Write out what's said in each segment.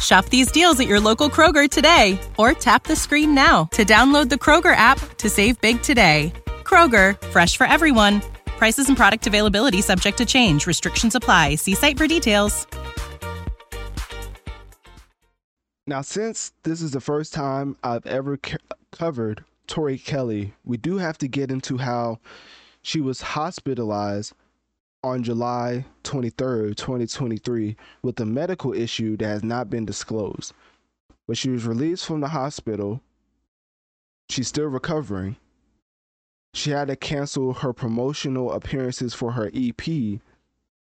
Shop these deals at your local Kroger today or tap the screen now to download the Kroger app to save big today. Kroger, fresh for everyone. Prices and product availability subject to change. Restrictions apply. See site for details. Now, since this is the first time I've ever covered Tori Kelly, we do have to get into how she was hospitalized on July 23rd, 2023, with a medical issue that has not been disclosed. But she was released from the hospital. She's still recovering. She had to cancel her promotional appearances for her EP,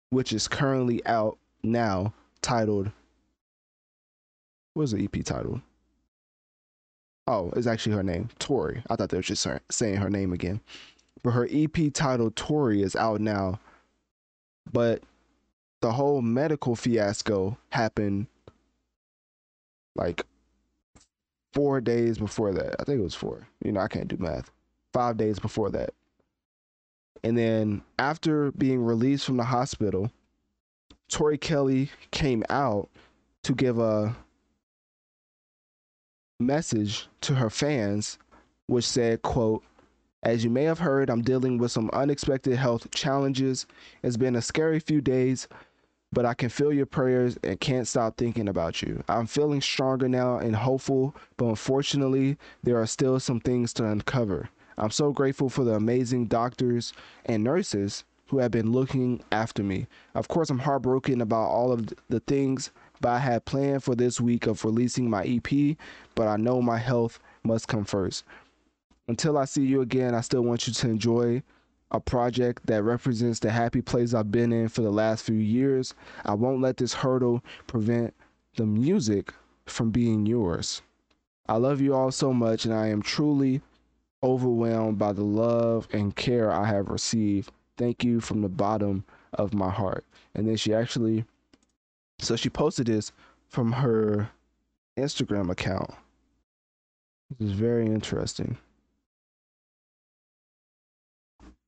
which is currently out now, titled. What's the EP titled? Oh, it's actually her name, Tori. I thought they were just saying her name again. But her EP titled Tori is out now but the whole medical fiasco happened like four days before that. I think it was four. You know, I can't do math. Five days before that. And then after being released from the hospital, Tori Kelly came out to give a message to her fans which said, quote, as you may have heard, I'm dealing with some unexpected health challenges. It's been a scary few days, but I can feel your prayers and can't stop thinking about you. I'm feeling stronger now and hopeful, but unfortunately, there are still some things to uncover. I'm so grateful for the amazing doctors and nurses who have been looking after me. Of course, I'm heartbroken about all of the things but I had planned for this week of releasing my EP, but I know my health must come first. Until I see you again, I still want you to enjoy a project that represents the happy place I've been in for the last few years. I won't let this hurdle prevent the music from being yours. I love you all so much, and I am truly overwhelmed by the love and care I have received. Thank you from the bottom of my heart. And then she actually, so she posted this from her Instagram account. This is very interesting.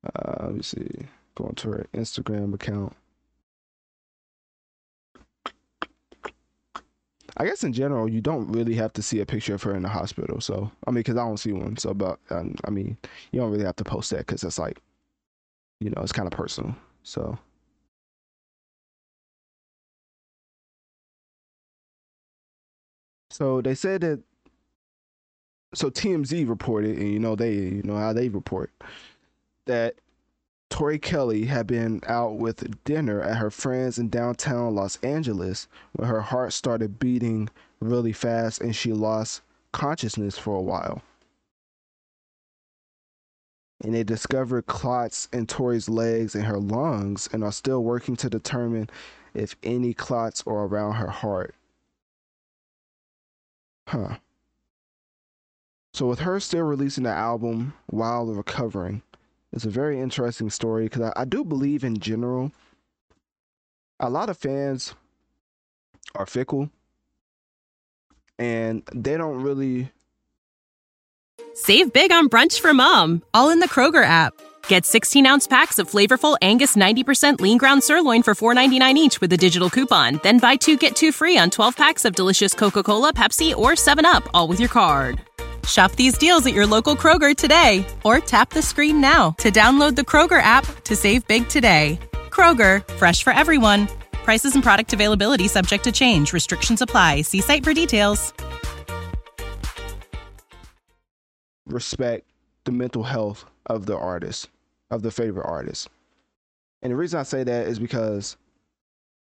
Uh, let me see. Going to her Instagram account. I guess in general, you don't really have to see a picture of her in the hospital. So, I mean, because I don't see one. So, but um, I mean, you don't really have to post that because it's like, you know, it's kind of personal. So, so they said that. So TMZ reported, and you know they, you know how they report that Tori Kelly had been out with dinner at her friends in downtown Los Angeles when her heart started beating really fast and she lost consciousness for a while. And they discovered clots in Tori's legs and her lungs and are still working to determine if any clots are around her heart. Huh. So, with her still releasing the album while recovering, it's a very interesting story because I, I do believe in general, a lot of fans are fickle and they don't really Save big on brunch for mom, all in the Kroger app. Get 16 ounce packs of flavorful Angus 90% lean ground sirloin for $4.99 each with a digital coupon. Then buy two get two free on 12 packs of delicious Coca Cola, Pepsi, or 7UP, all with your card. Shop these deals at your local Kroger today or tap the screen now to download the Kroger app to save big today. Kroger, fresh for everyone. Prices and product availability subject to change. Restrictions apply. See site for details. Respect the mental health of the artist, of the favorite artist. And the reason I say that is because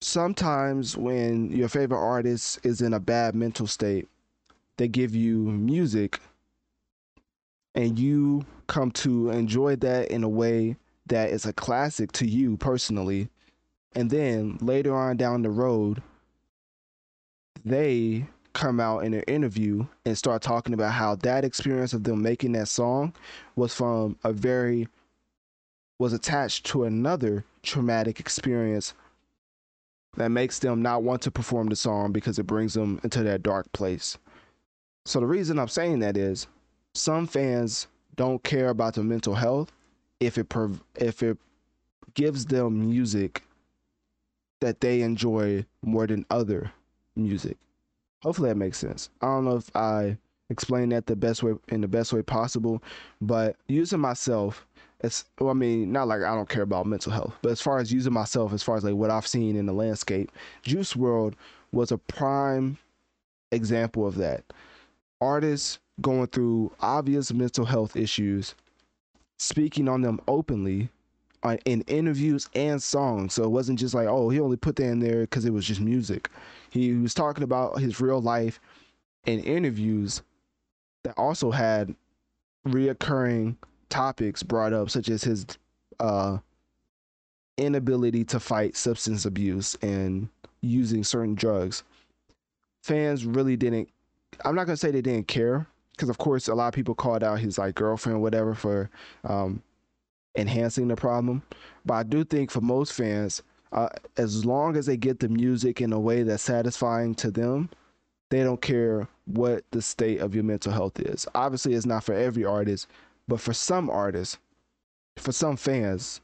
sometimes when your favorite artist is in a bad mental state, they give you music and you come to enjoy that in a way that is a classic to you personally. And then later on down the road, they come out in an interview and start talking about how that experience of them making that song was from a very was attached to another traumatic experience that makes them not want to perform the song because it brings them into that dark place. So the reason I'm saying that is some fans don't care about the mental health if it if it gives them music that they enjoy more than other music. Hopefully that makes sense. I don't know if I explained that the best way in the best way possible, but using myself it's well, I mean, not like I don't care about mental health, but as far as using myself, as far as like what I've seen in the landscape, Juice WRLD was a prime example of that artists going through obvious mental health issues, speaking on them openly uh, in interviews and songs. So it wasn't just like, oh, he only put that in there because it was just music. He was talking about his real life in interviews that also had reoccurring topics brought up, such as his uh, inability to fight substance abuse and using certain drugs. Fans really didn't I'm not gonna say they didn't care because of course a lot of people called out his like girlfriend whatever for um, enhancing the problem, but I do think for most fans, uh, as long as they get the music in a way that's satisfying to them, they don't care what the state of your mental health is. Obviously, it's not for every artist, but for some artists, for some fans,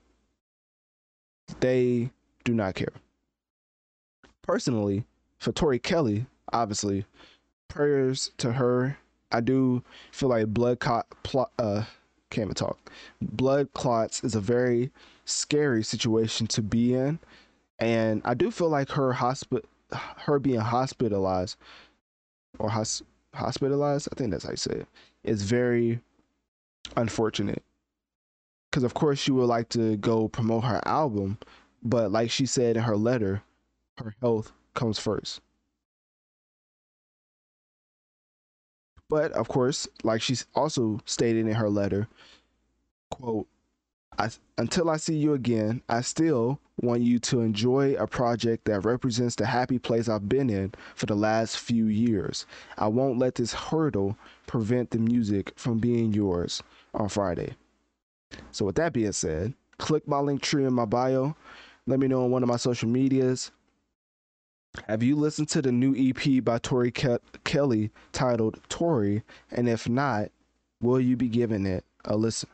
they do not care. Personally, for Tori Kelly, obviously, prayers to her. I do feel like blood clot, plot, uh, can't even talk. Blood clots is a very scary situation to be in, and I do feel like her hospital, her being hospitalized, or hos- hospitalized, I think that's how you say it, is very unfortunate. Because of course she would like to go promote her album, but like she said in her letter, her health comes first. But of course, like she's also stated in her letter, quote, I, until I see you again, I still want you to enjoy a project that represents the happy place I've been in for the last few years. I won't let this hurdle prevent the music from being yours on Friday. So, with that being said, click my Linktree in my bio. Let me know on one of my social medias. Have you listened to the new EP by Tori Ke- Kelly titled Tori? And if not, will you be giving it a listen?